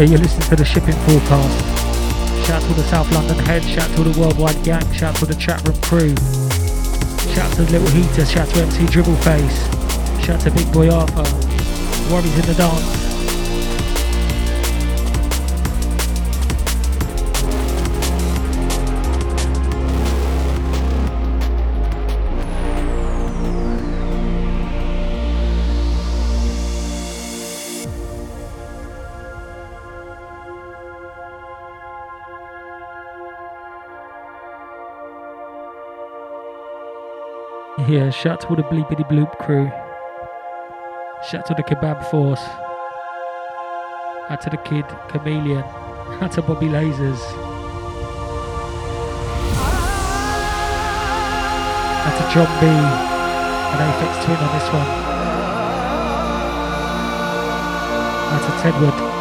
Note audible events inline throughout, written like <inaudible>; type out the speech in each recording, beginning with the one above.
Yeah, you're listening to the shipping forecast. Shout to the South London head, shout to the worldwide gang, shout to the chat room crew. Shout to the little heater, shout to MC Dribbleface, shout to Big Boy Arthur. Worries in the dance. Yeah, shout to all the bleepity bloop crew. Shout to the kebab force. Out to the kid, chameleon. Out to Bobby Lasers. Out to John B. And Aphex Twin on this one. Out to Tedward.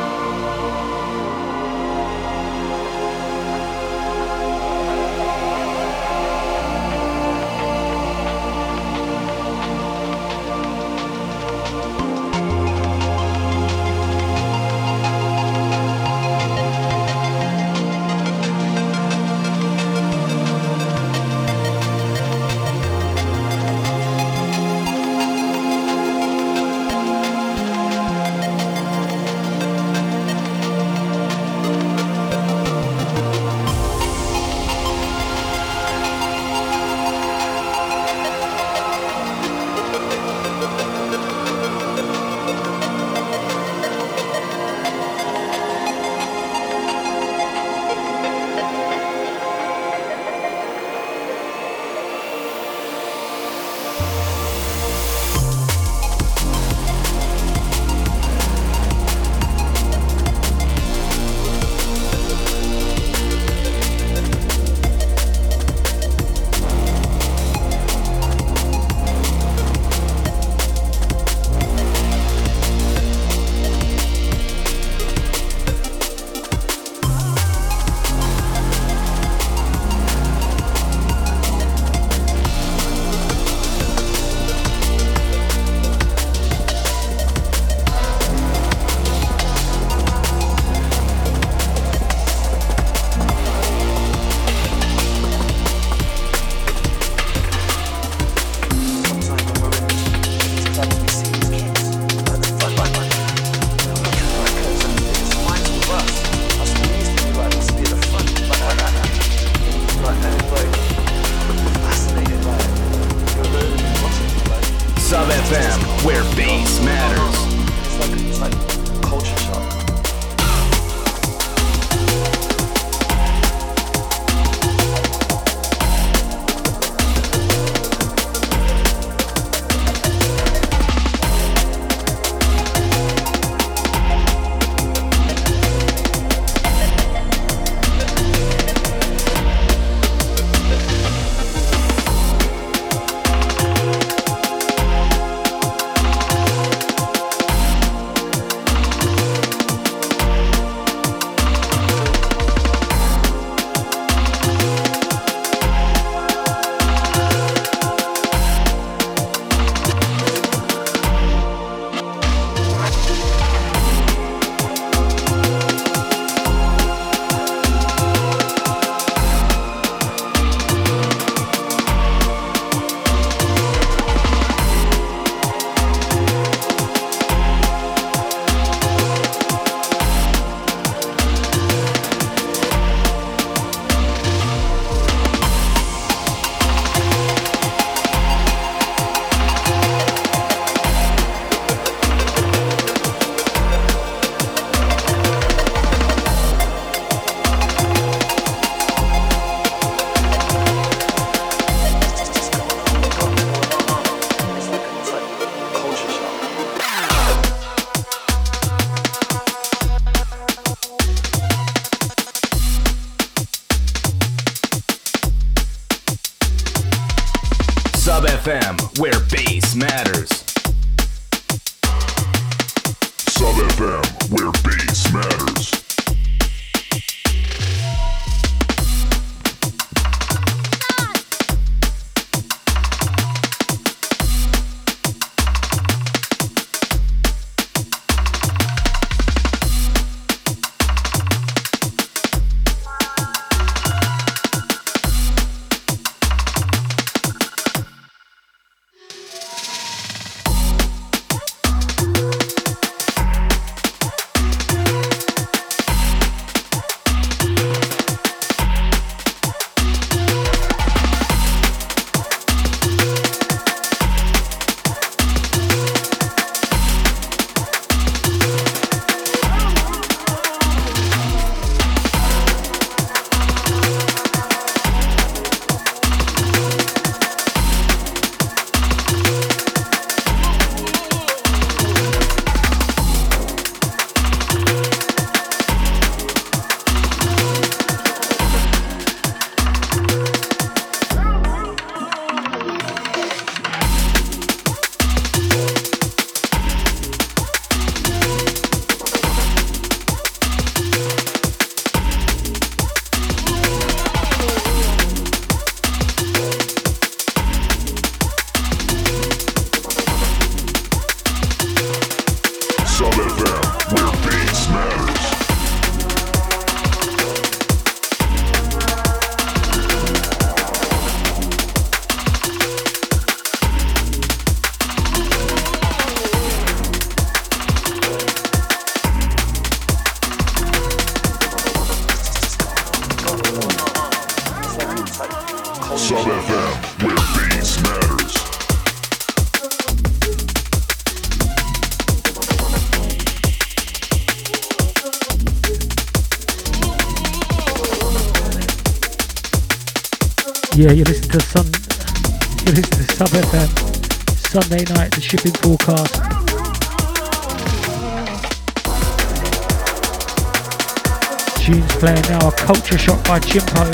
Shock by Chimpo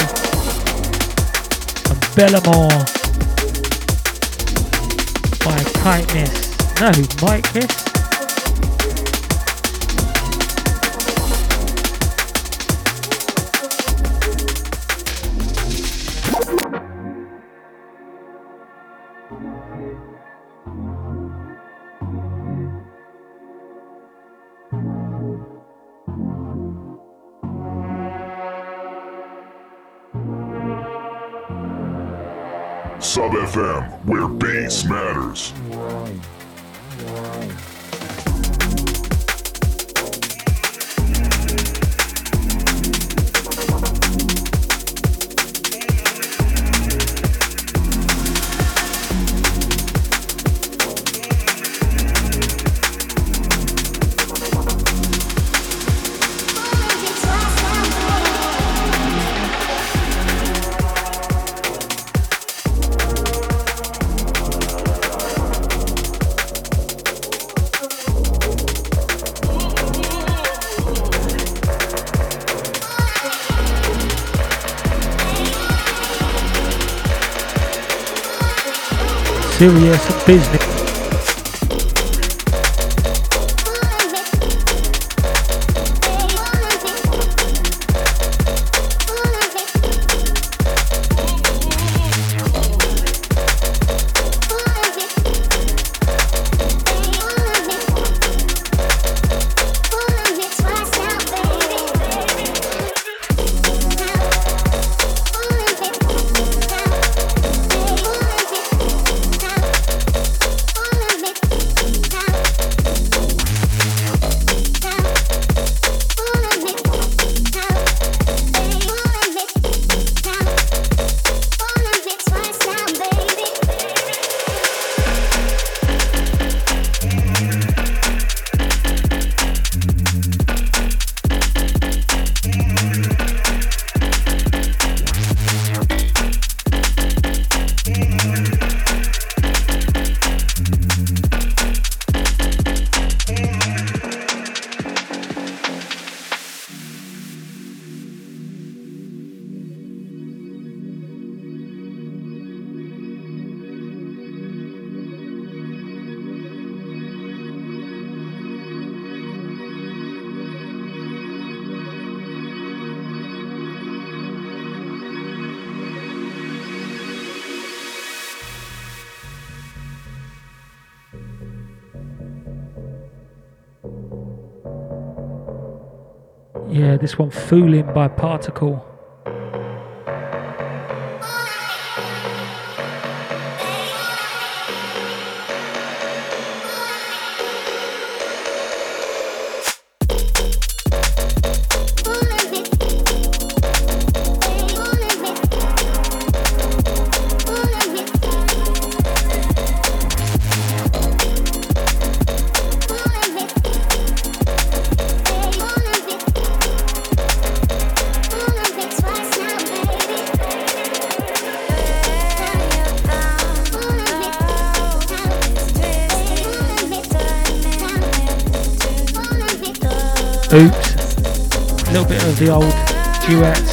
and Bellamore by Kindness. No, Mike Kiss. Serious business. Yeah, this one, Fooling by Particle. The old duets.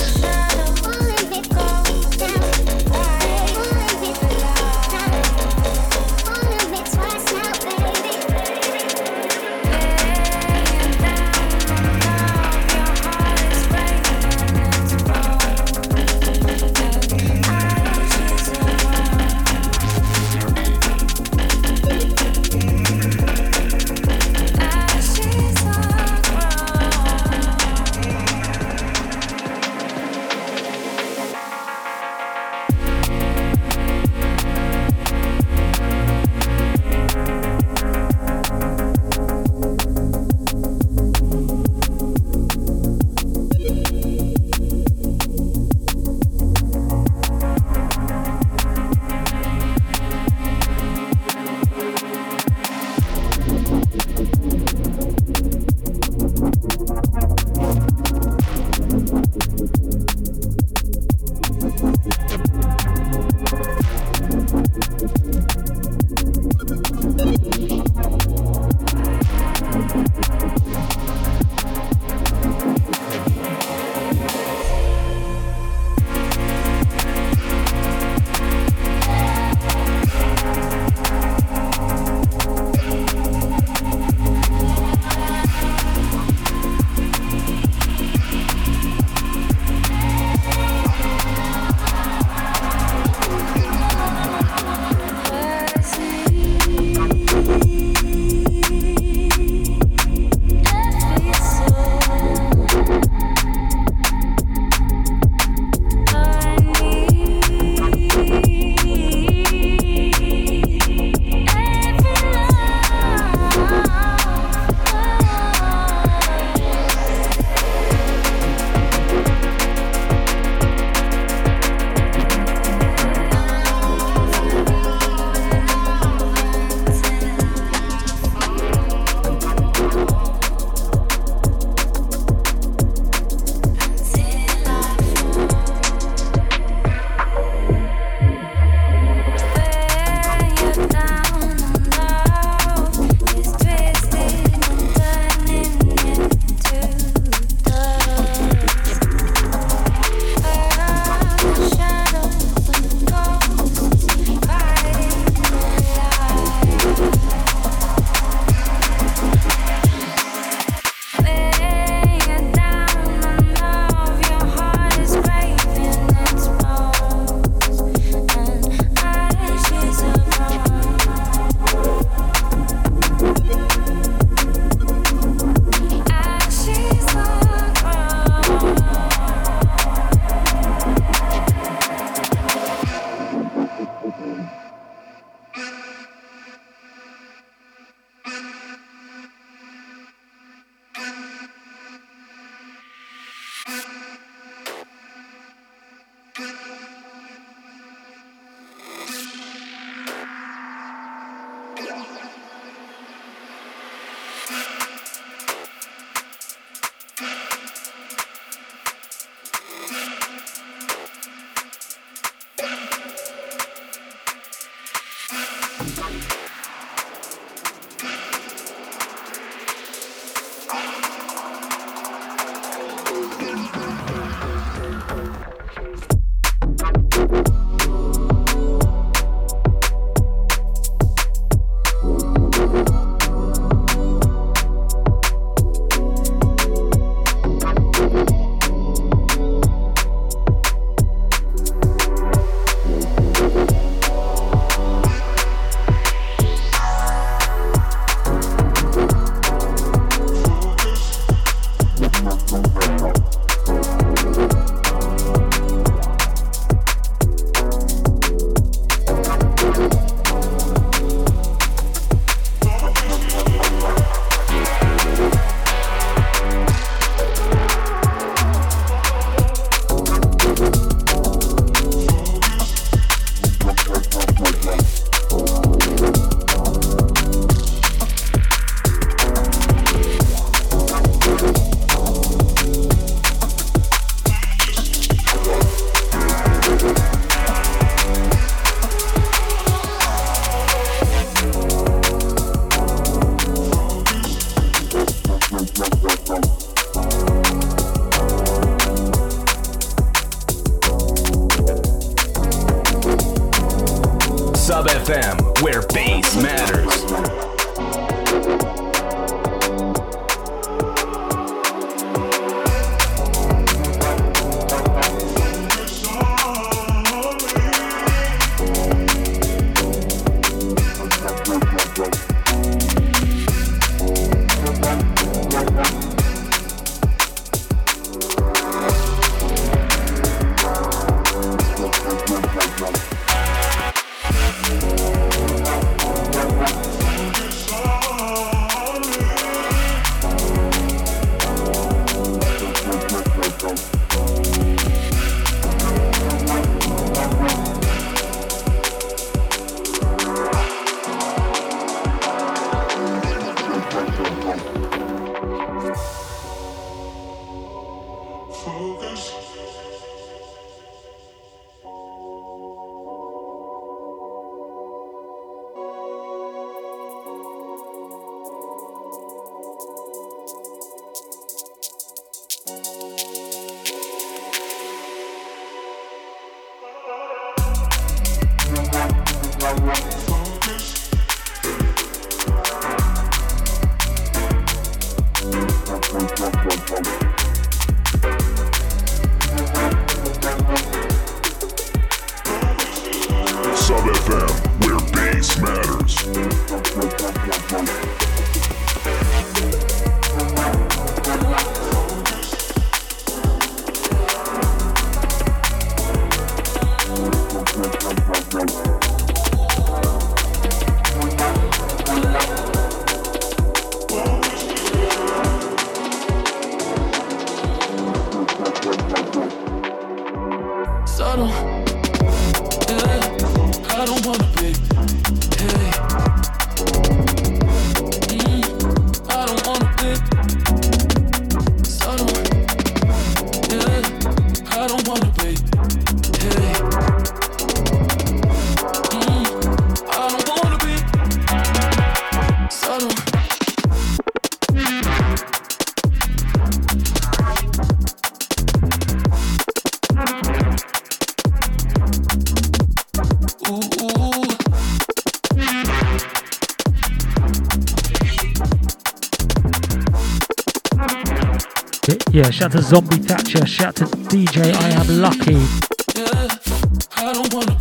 Shout to Zombie Thatcher, shout to DJ I Am Lucky.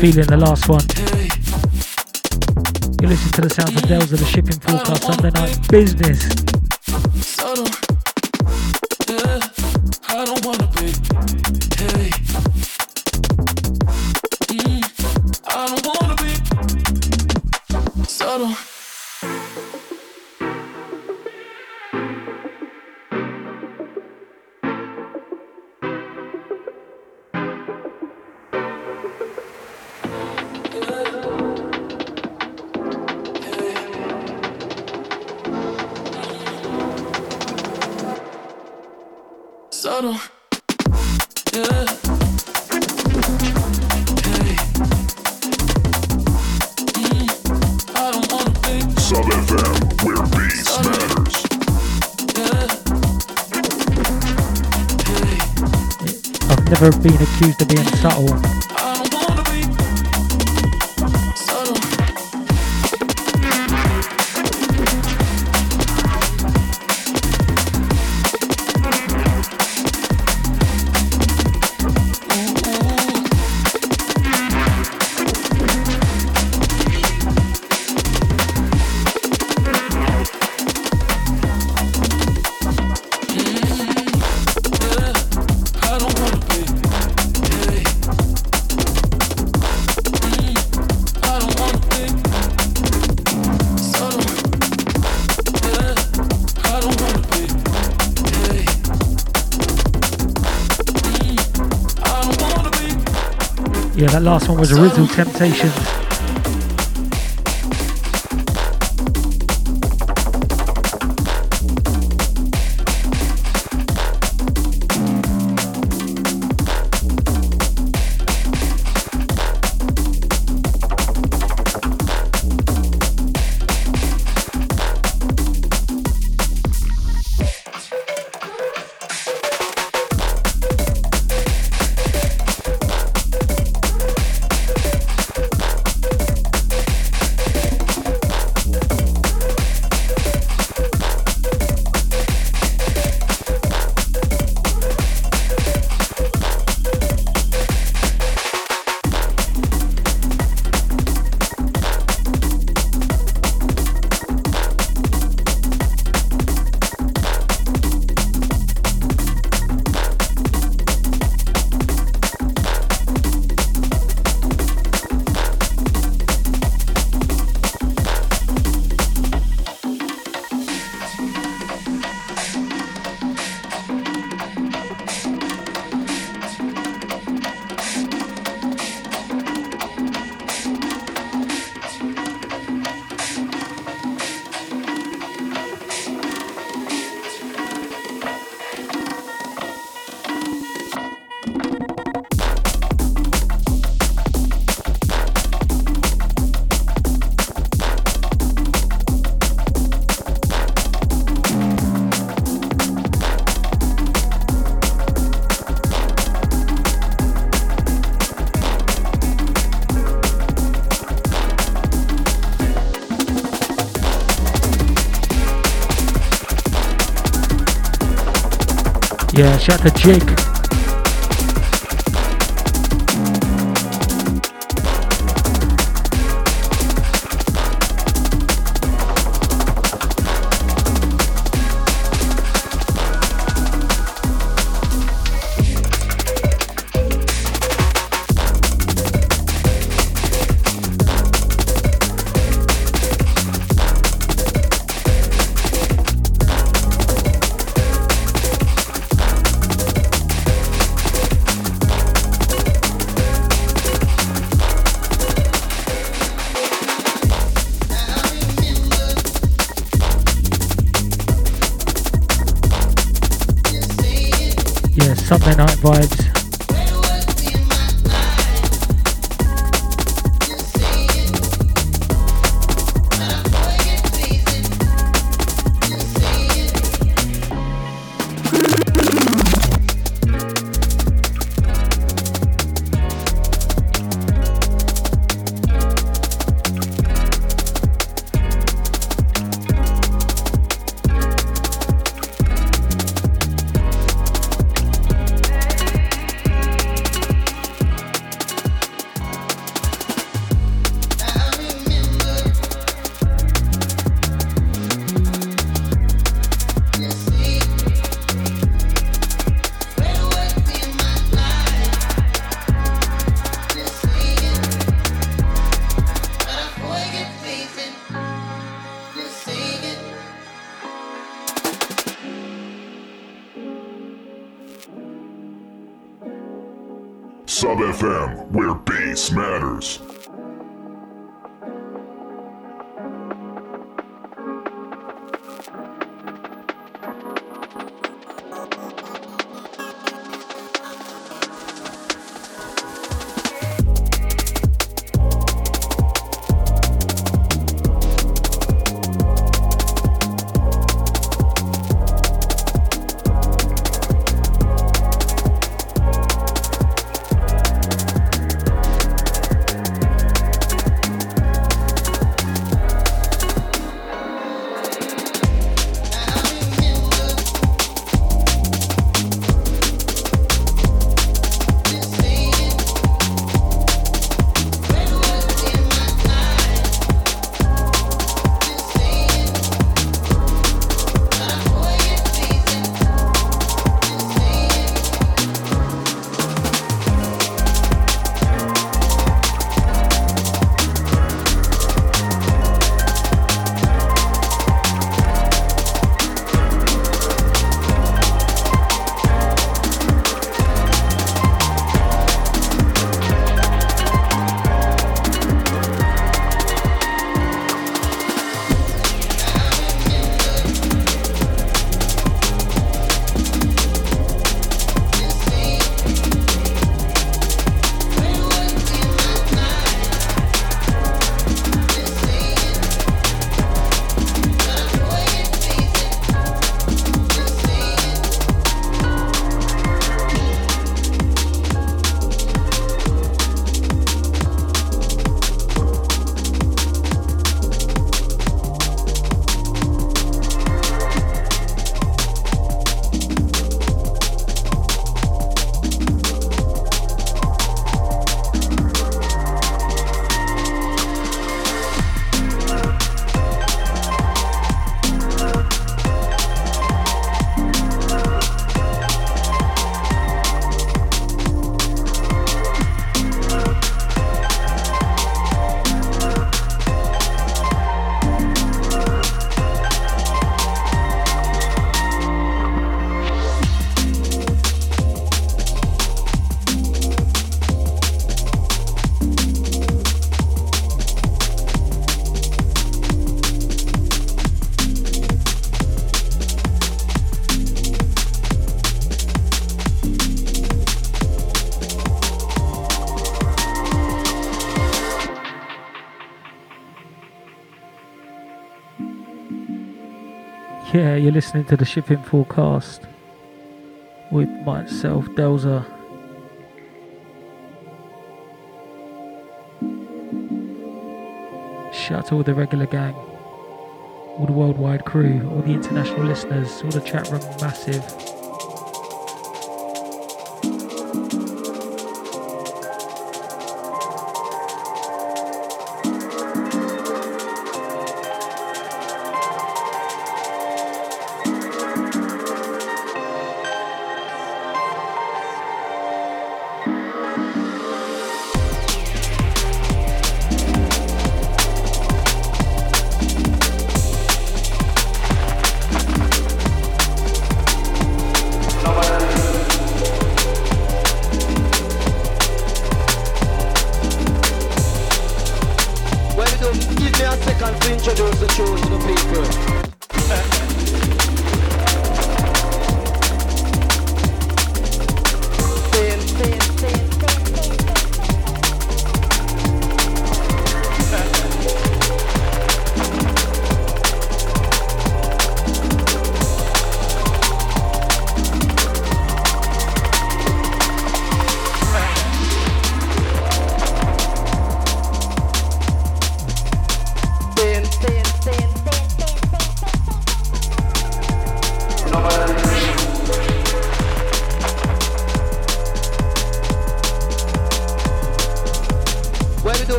Feeling the last one. You listen to the sounds of Delsa the Shipping Forecast Sunday Night Business. Never been accused of being subtle. That last one was Original Temptations. Out Jake. Yeah, you're listening to the shipping forecast with myself, Delsa. Shout out to all the regular gang, all the worldwide crew, all the international listeners, all the chat room massive.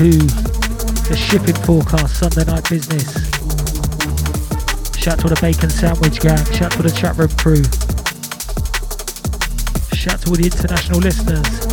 To the shipping forecast Sunday night business. Shout to the bacon sandwich gang. Shout to the chat room crew. Shout to all the international listeners.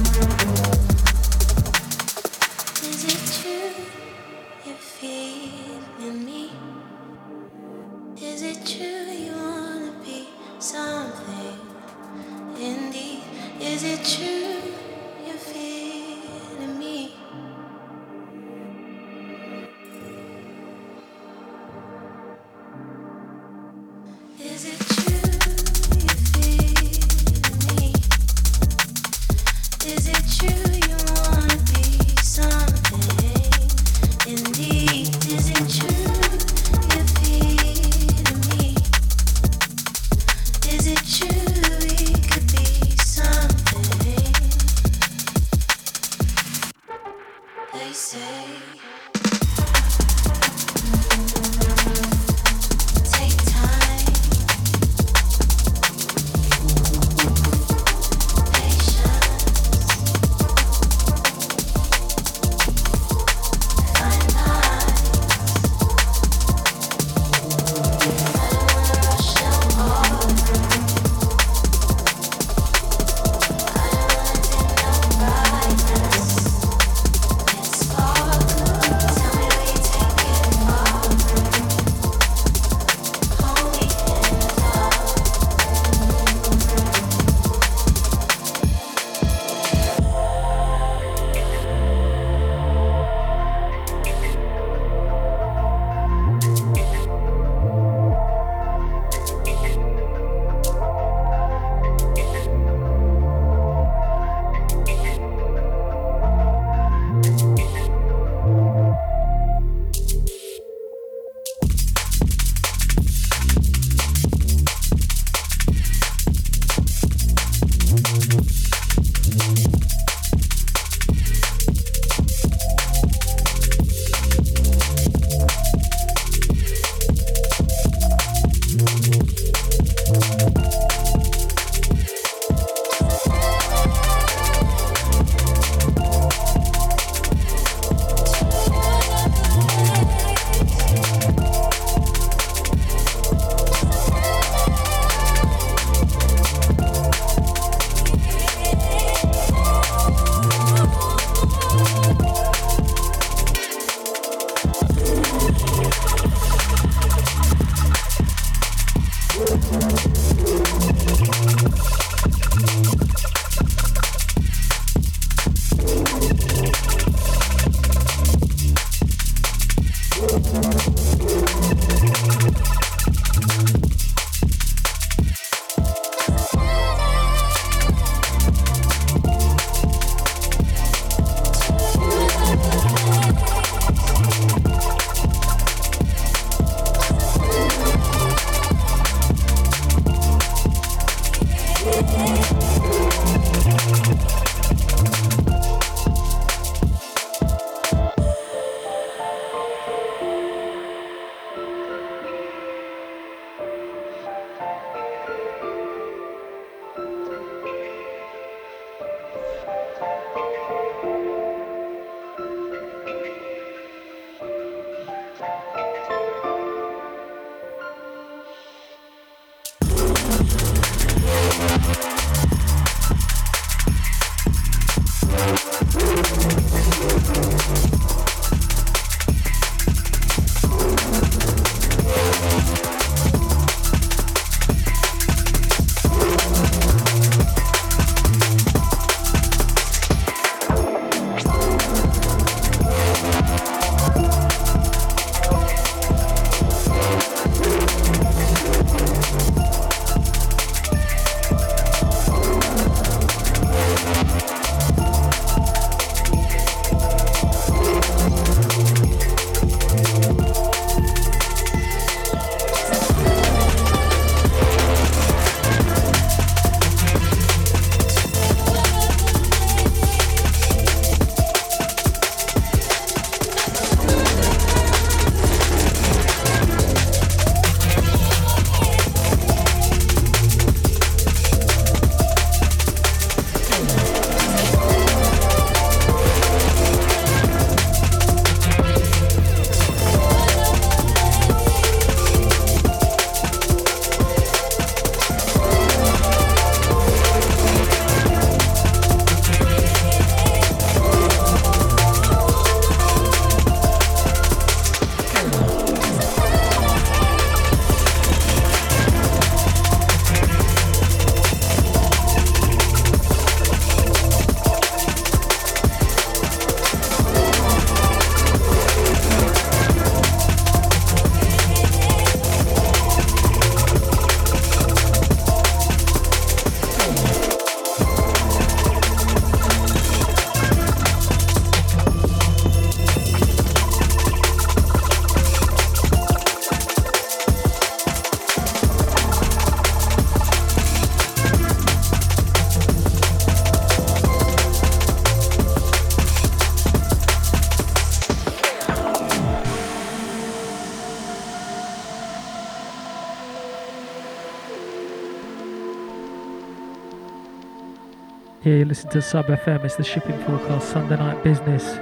Listen to Sub FM. It's the shipping forecast, Sunday night business.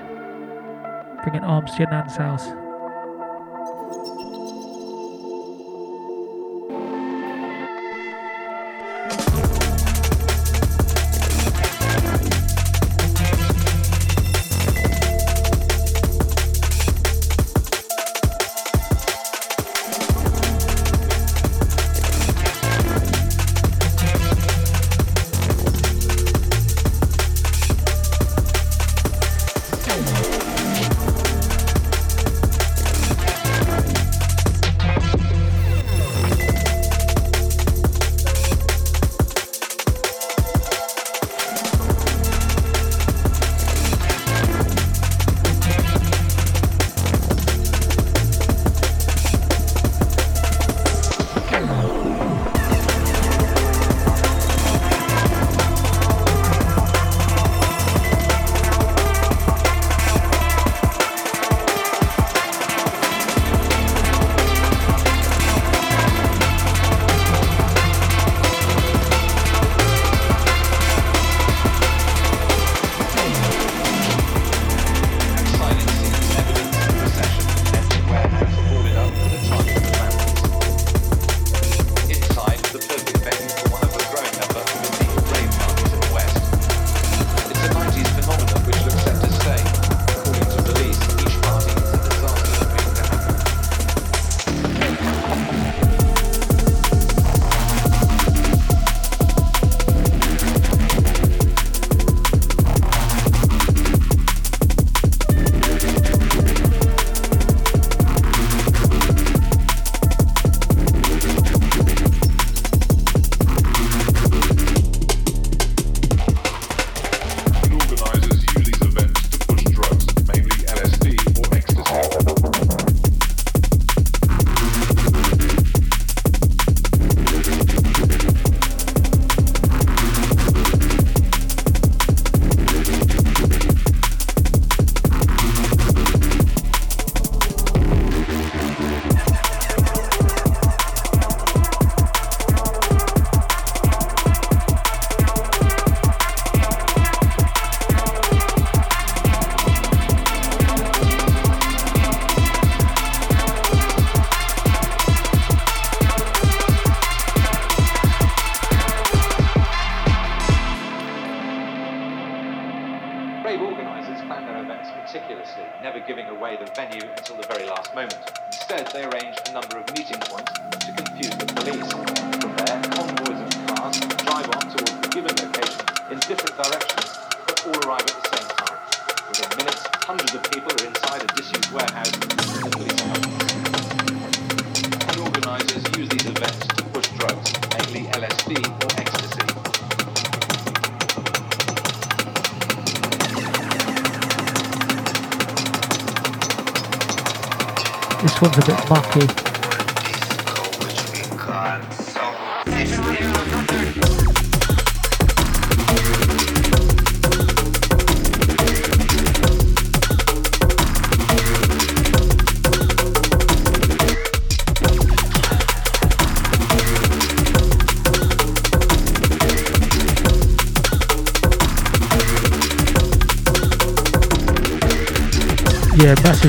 Bringing arms to your nan's house.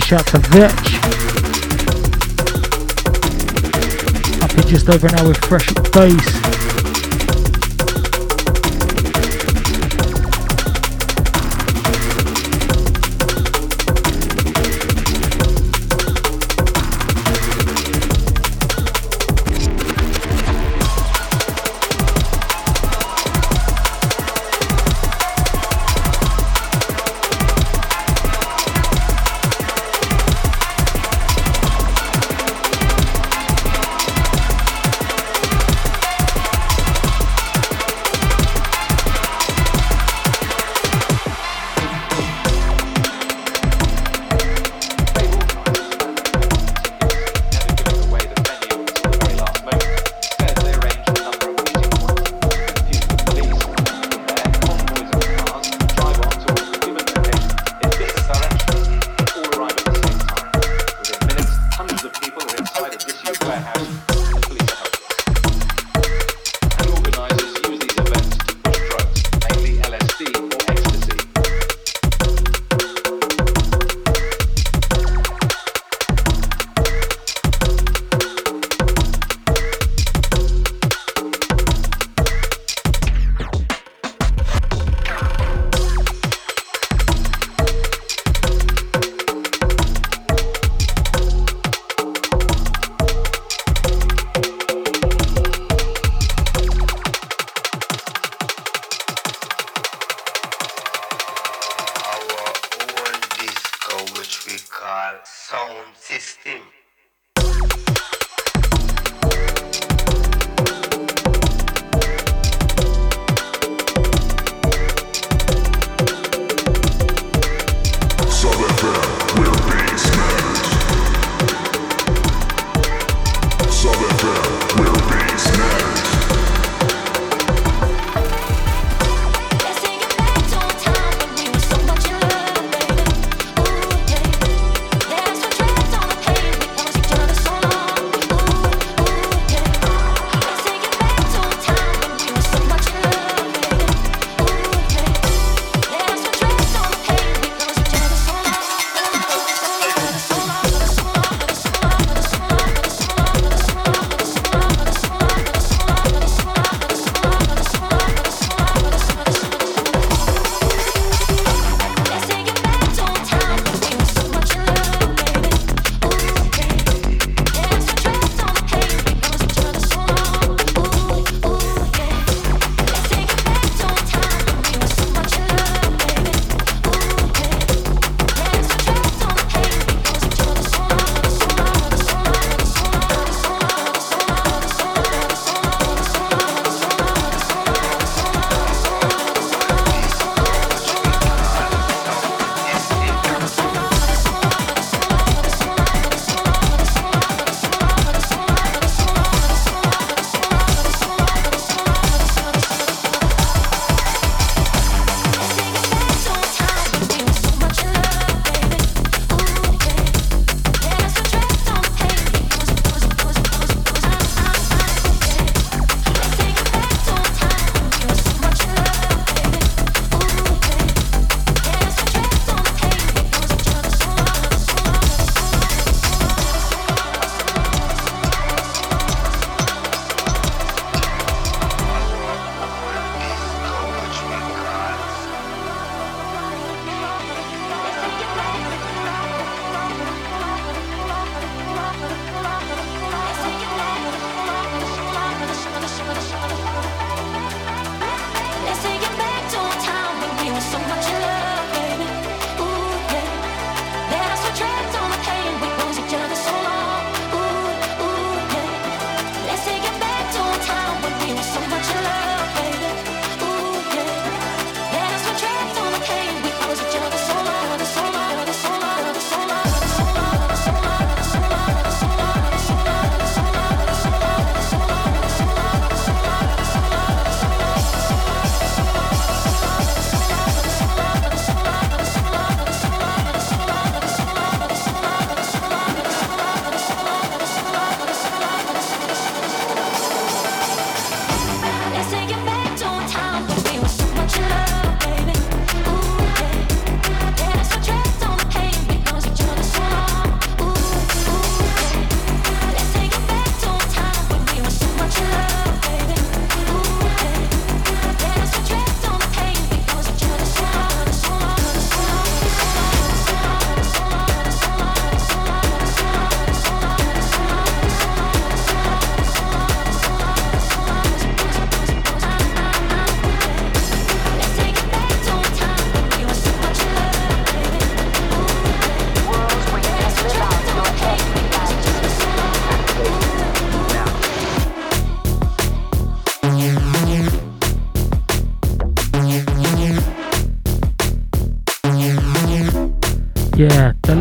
Shout to Vetch. just over an hour with fresh bass.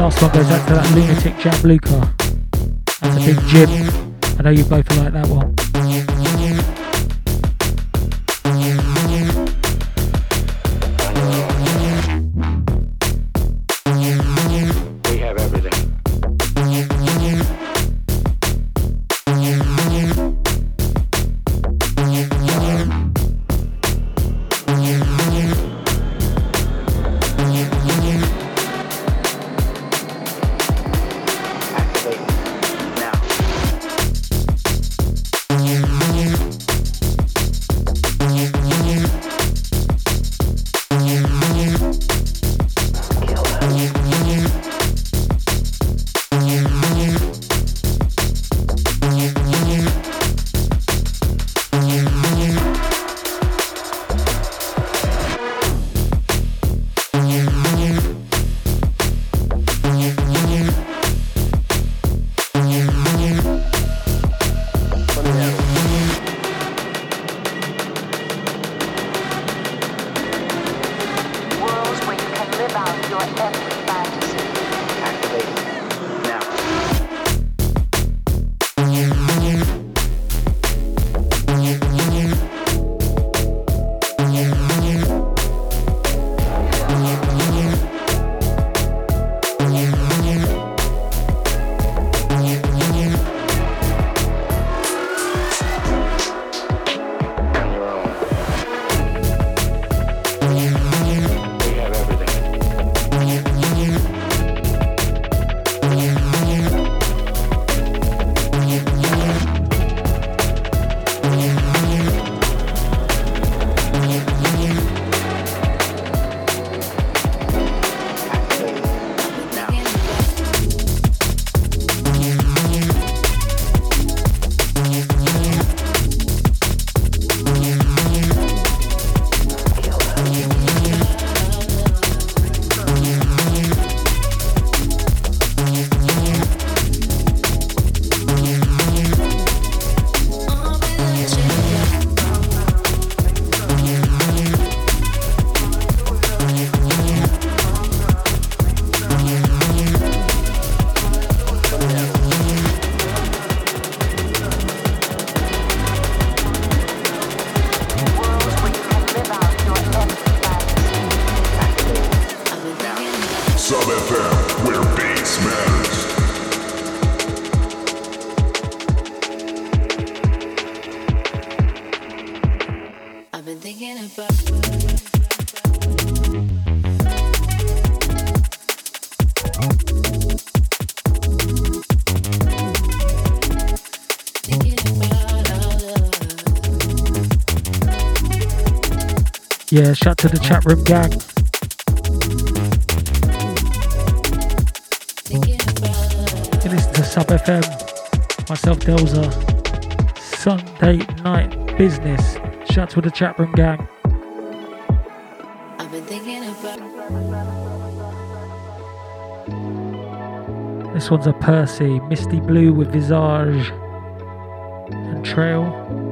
Last one goes out to that lunatic Jam Luca That's a big Jim. I know you both like that one. Yeah, shout to the chat room gang. You listen to Sub FM, myself Delsa, Sunday night business. Shout to the chat room gang. This one's a Percy, Misty Blue with Visage and Trail.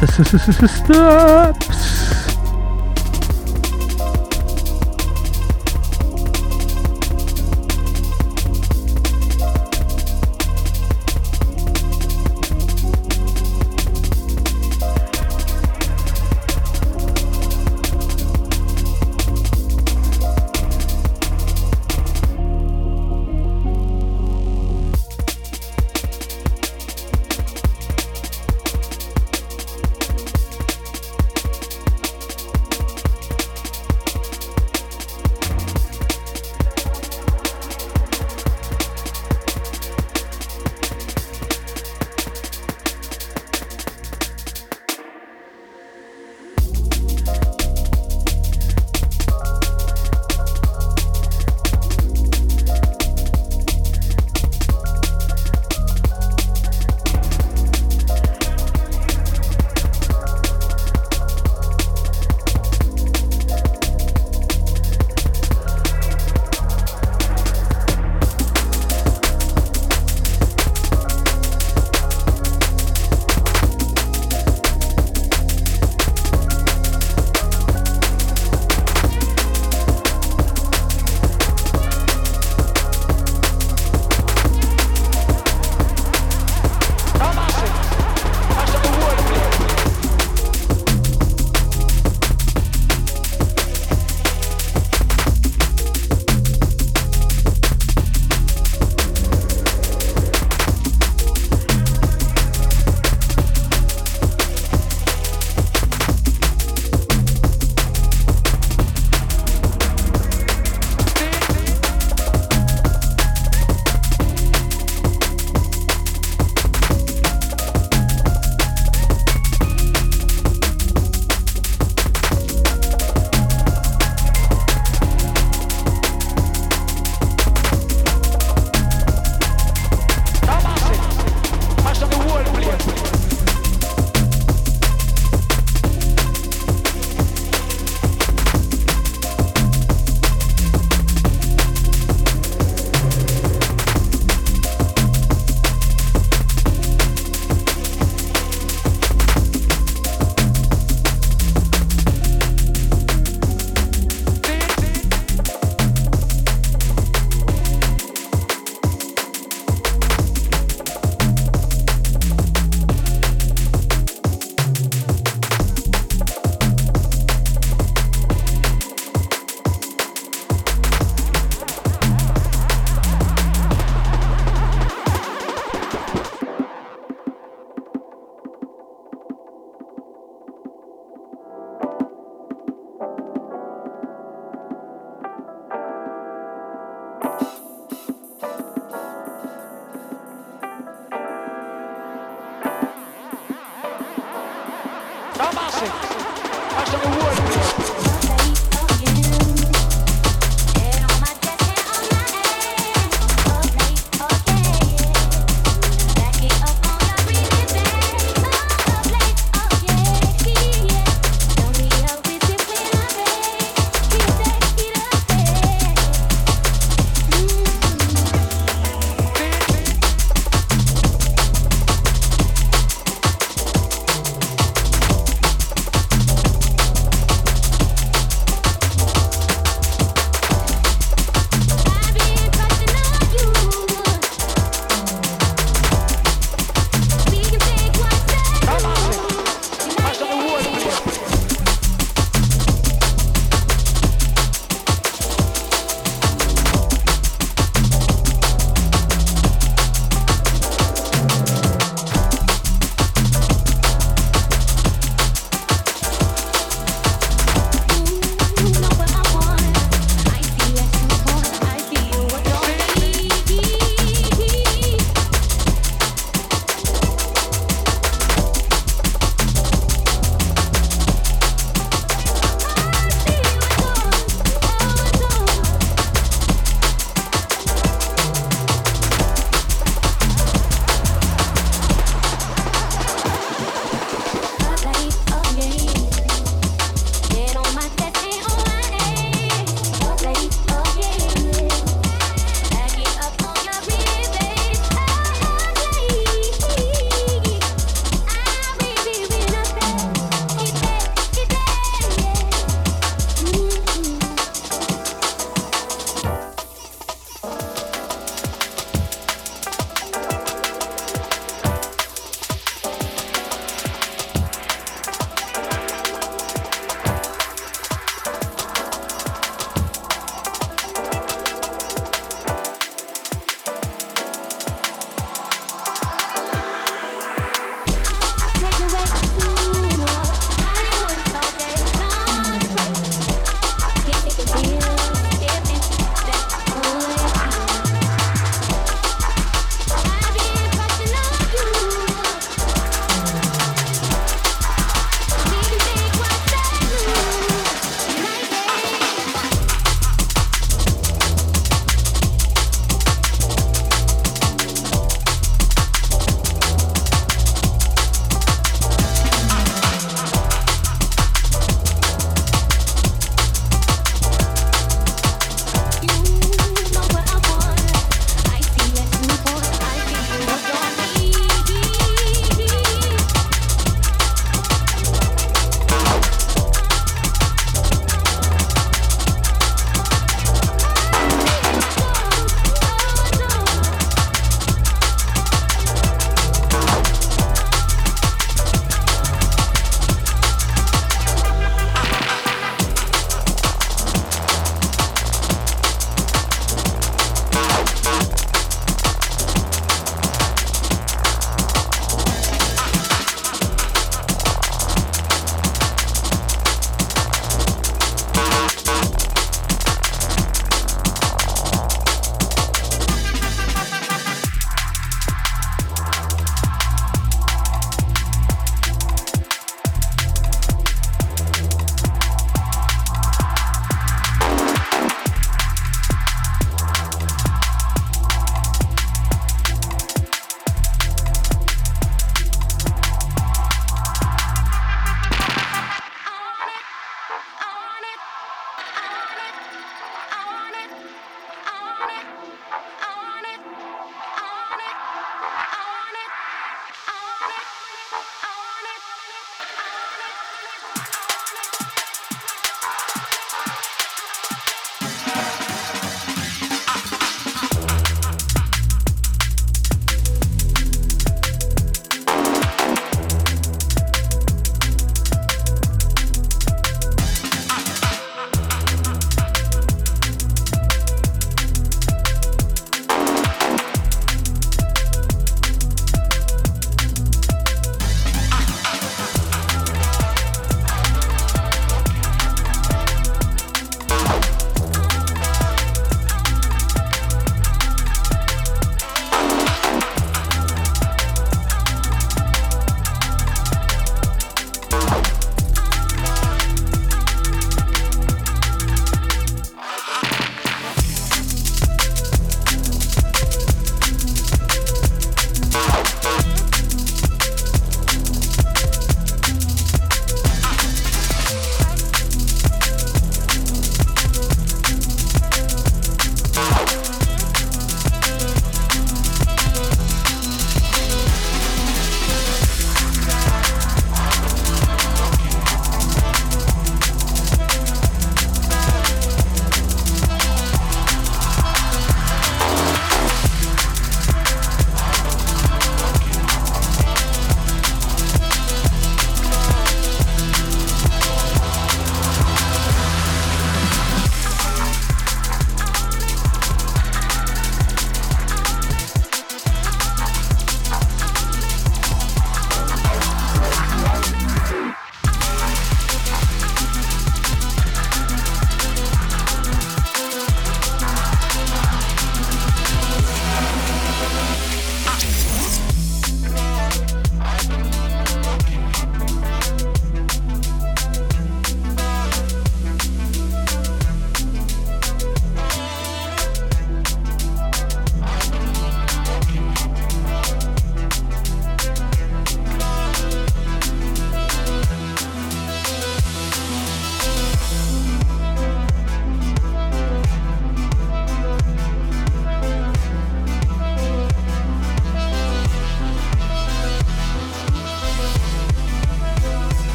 <laughs> Stop!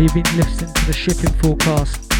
You've been listening to the shipping forecast.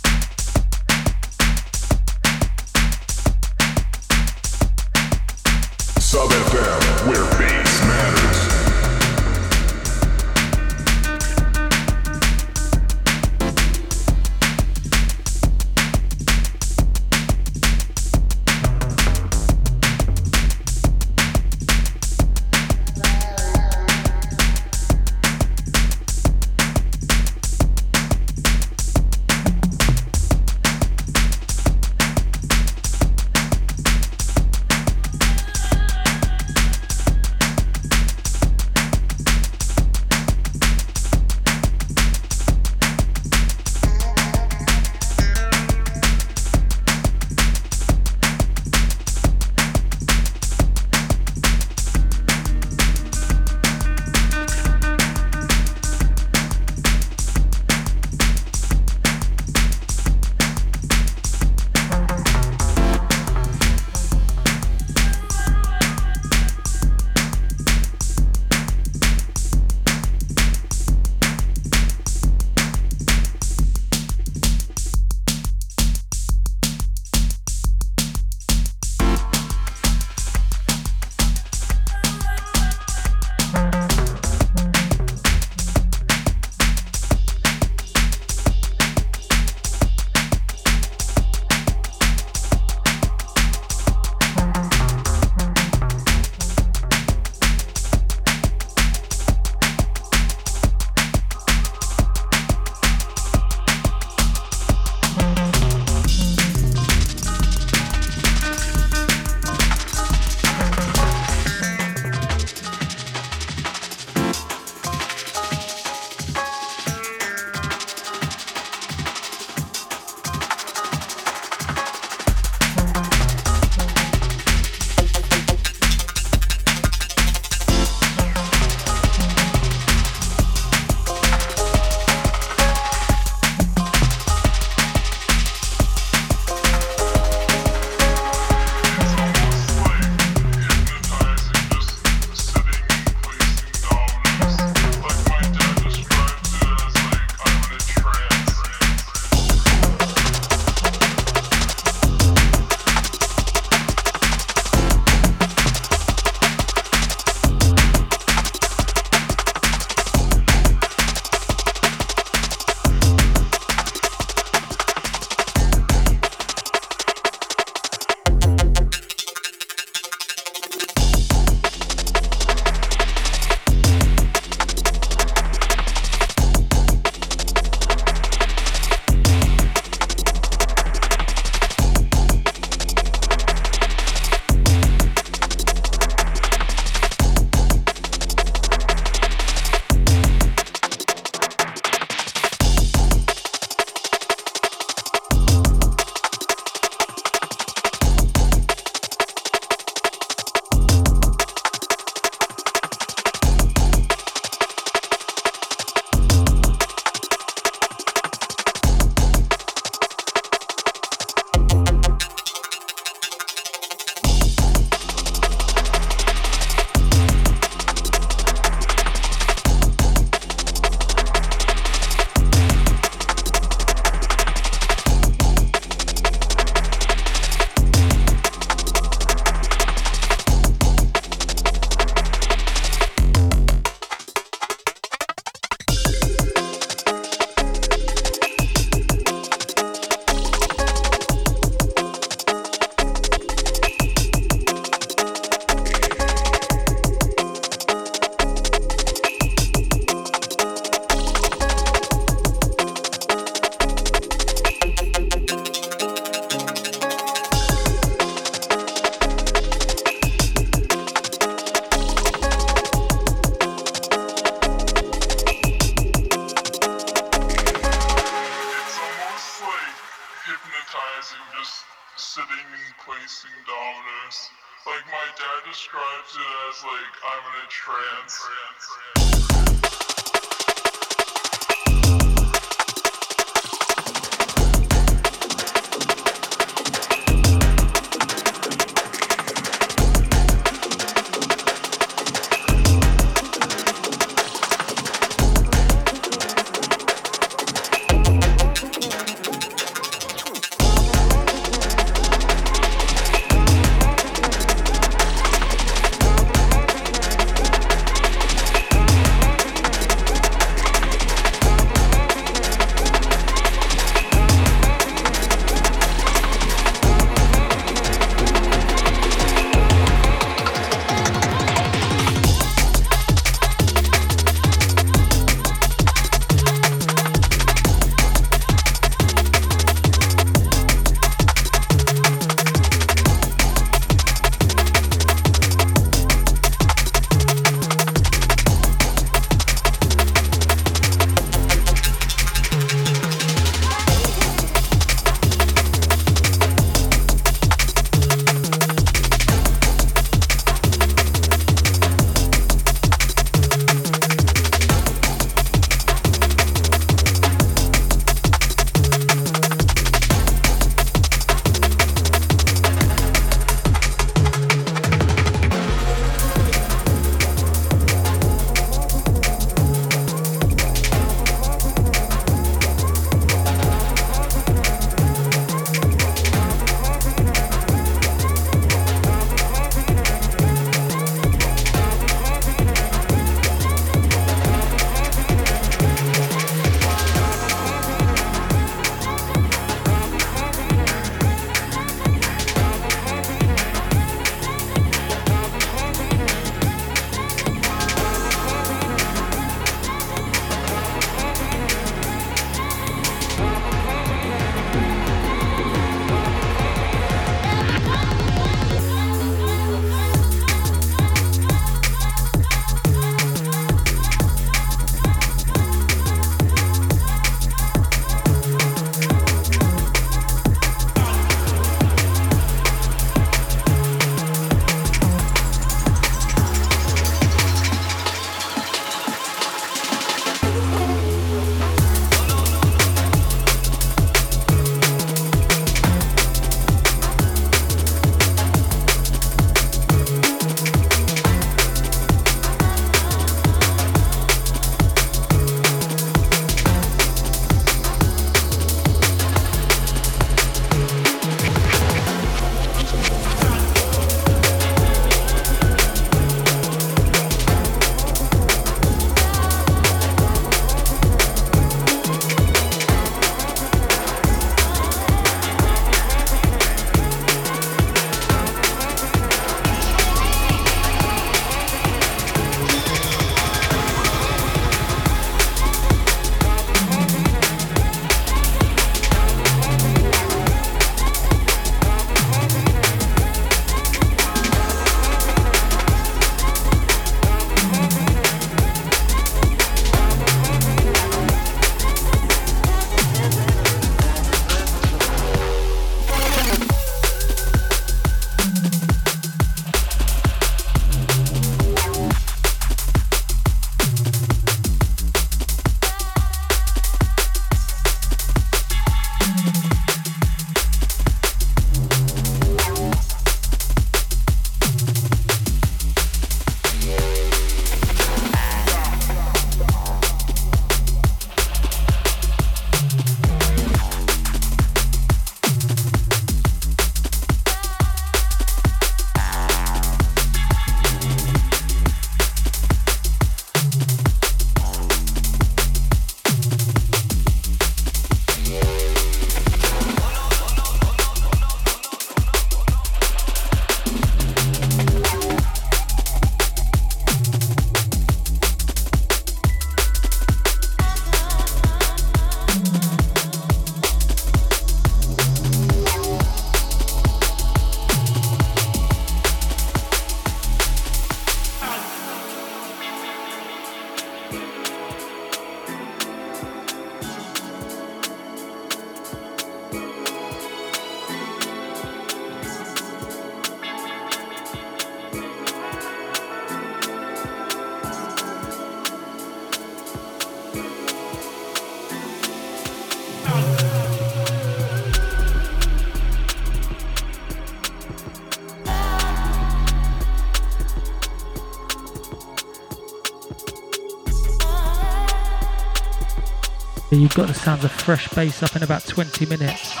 You've got the sounds of fresh bass up in about 20 minutes.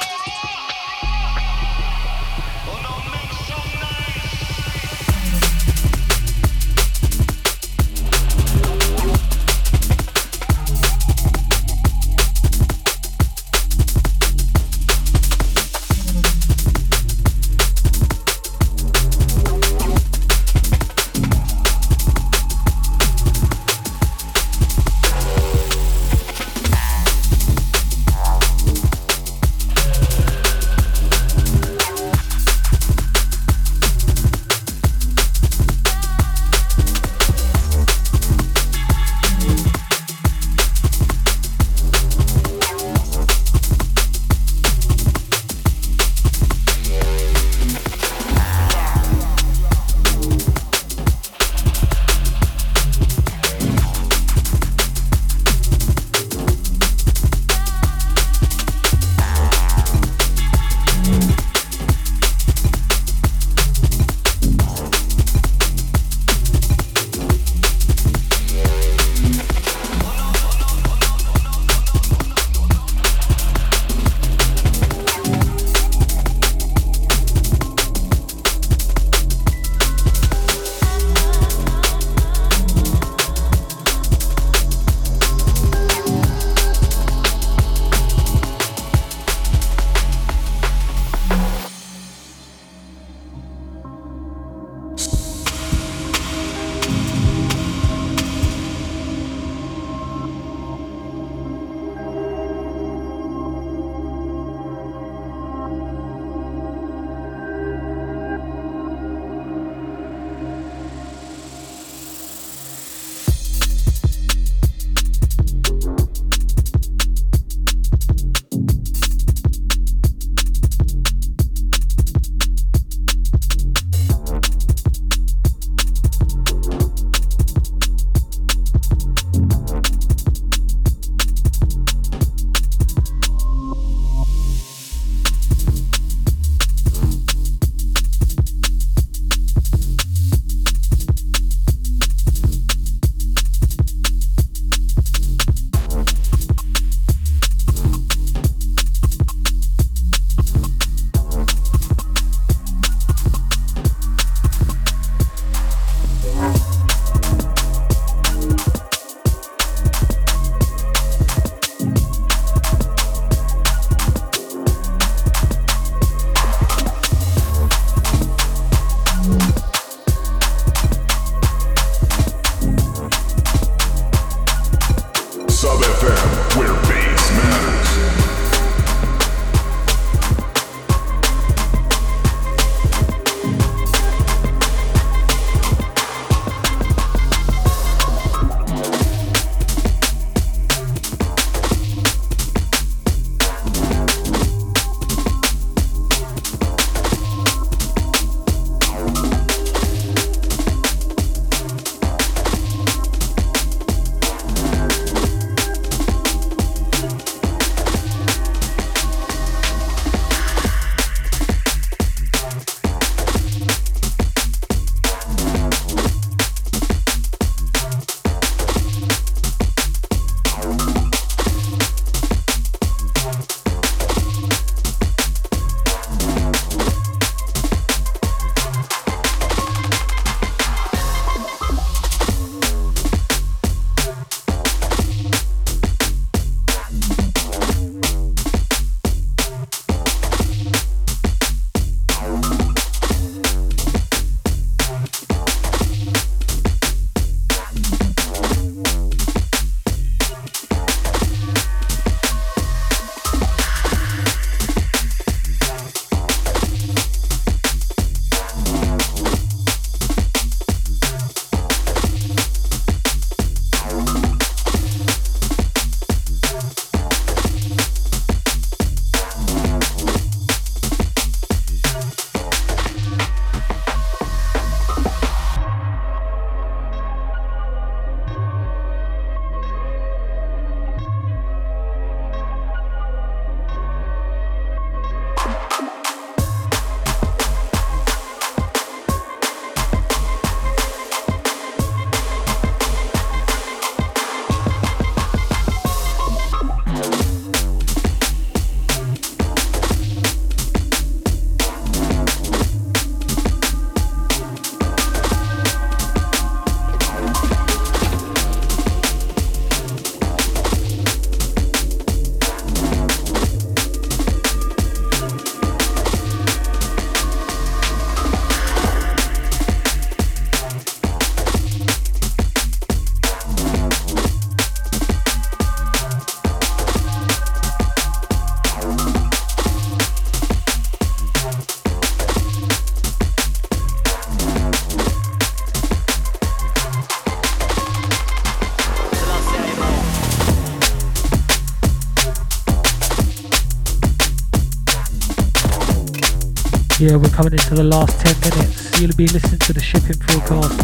Yeah, we're coming into the last 10 minutes. You'll be listening to the shipping forecast.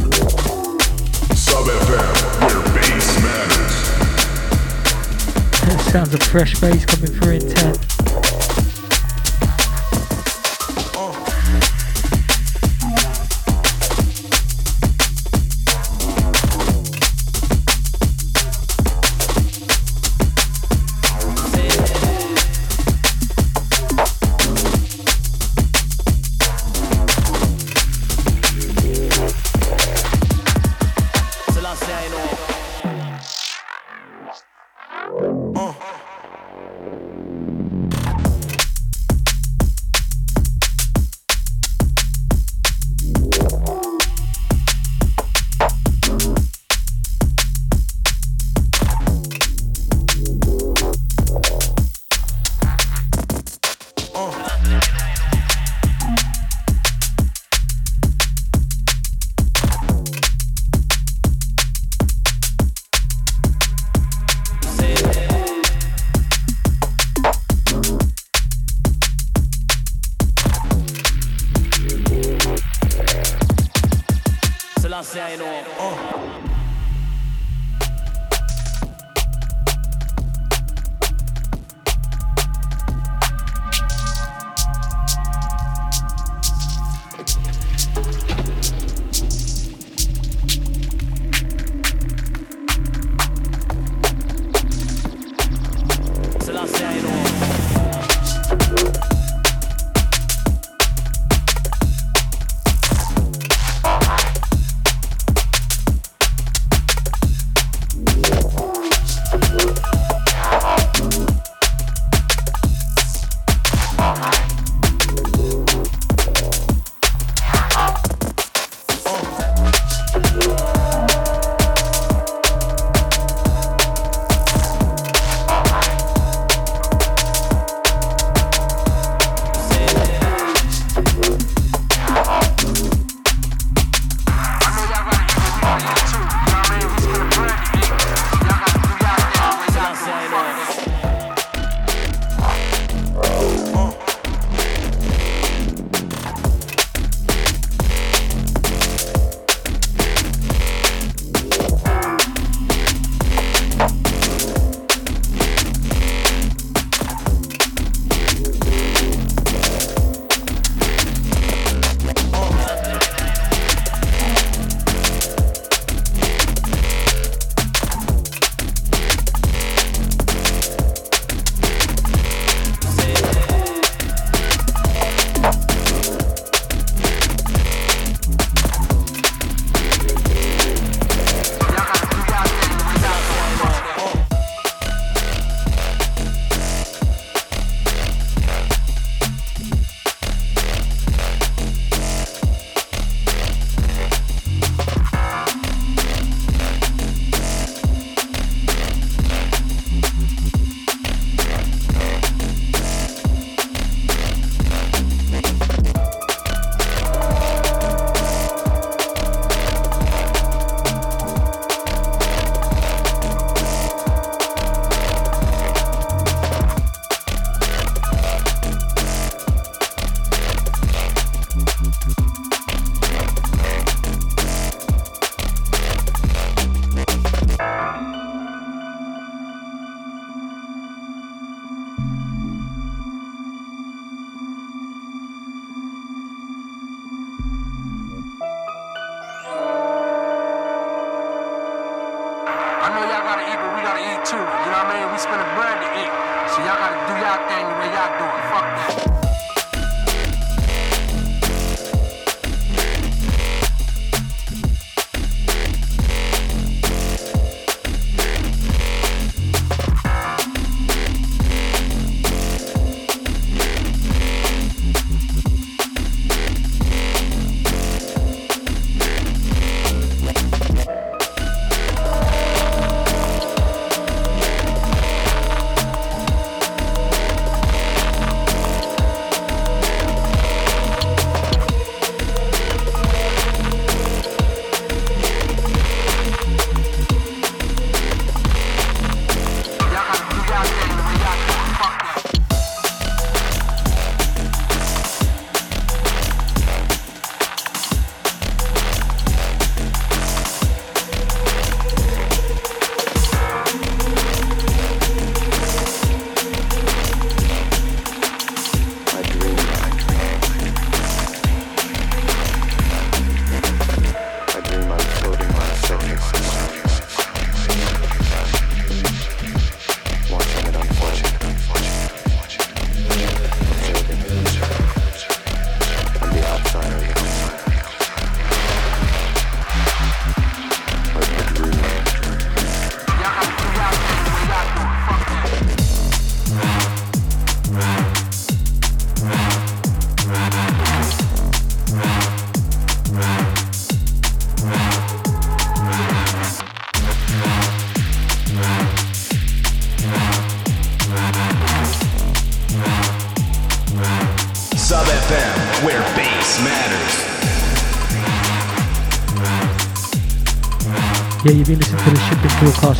Sub FM, where bass matters. <laughs> Sounds of fresh bass coming through in 10.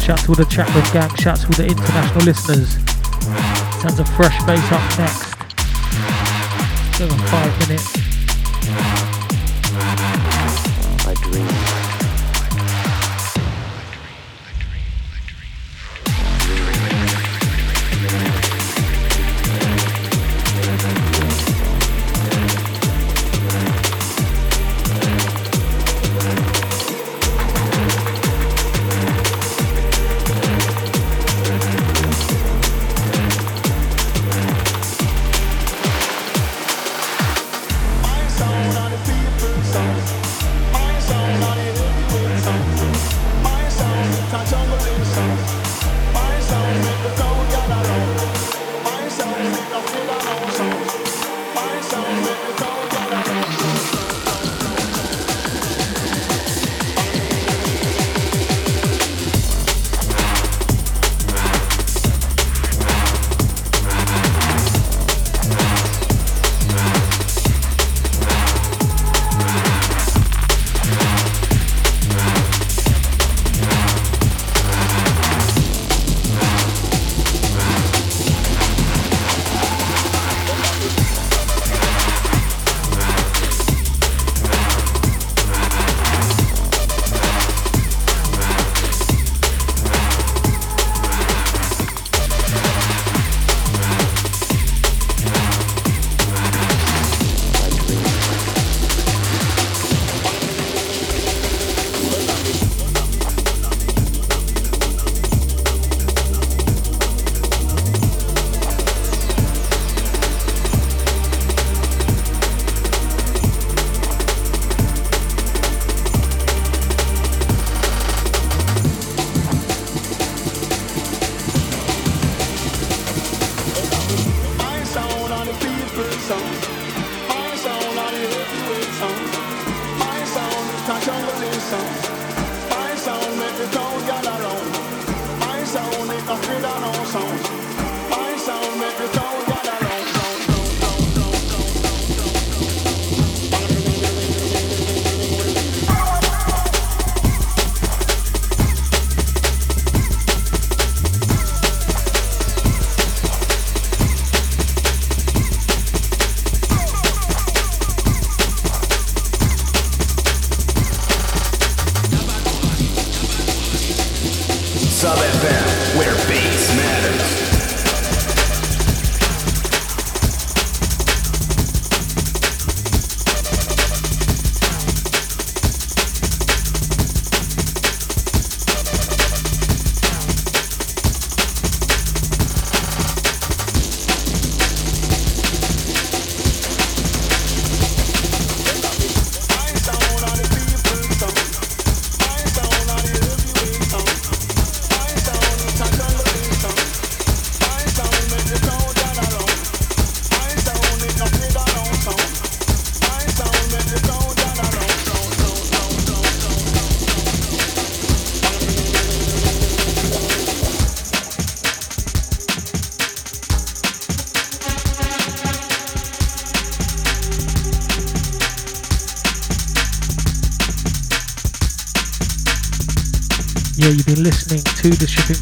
Podcast. Shout to all the chat room gang. Shout to all the international listeners. Sounds a fresh bass up next. Them five minutes.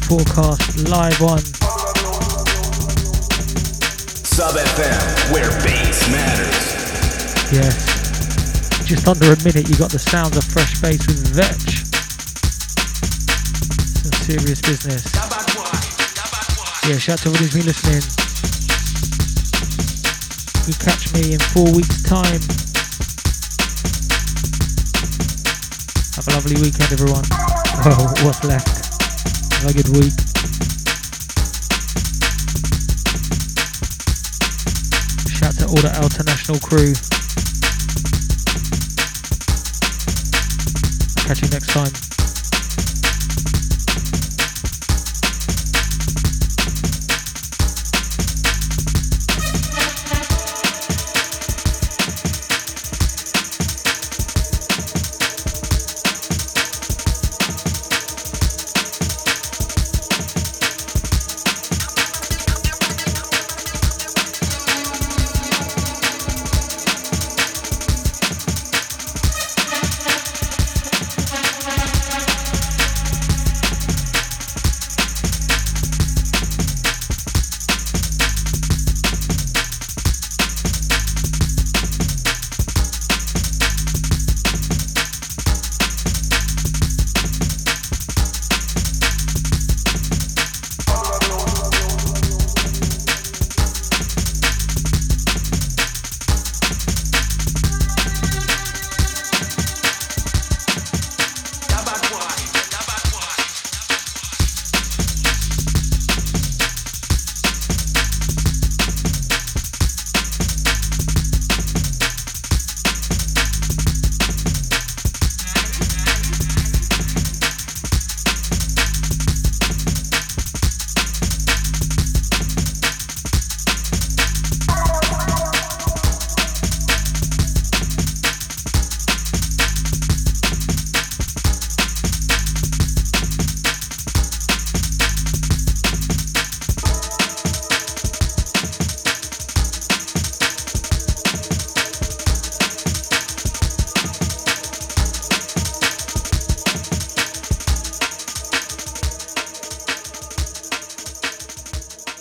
Forecast live on Sub FM, where bass matters. Yes. Just under a minute, you got the sounds of fresh bass with Vetch. Some serious business. Yeah, shout out to everybody who's been listening. You catch me in four weeks' time. Have a lovely weekend, everyone. <laughs> Oh, what's left? Rugged week. Shout to all the international crew. Catch you next time.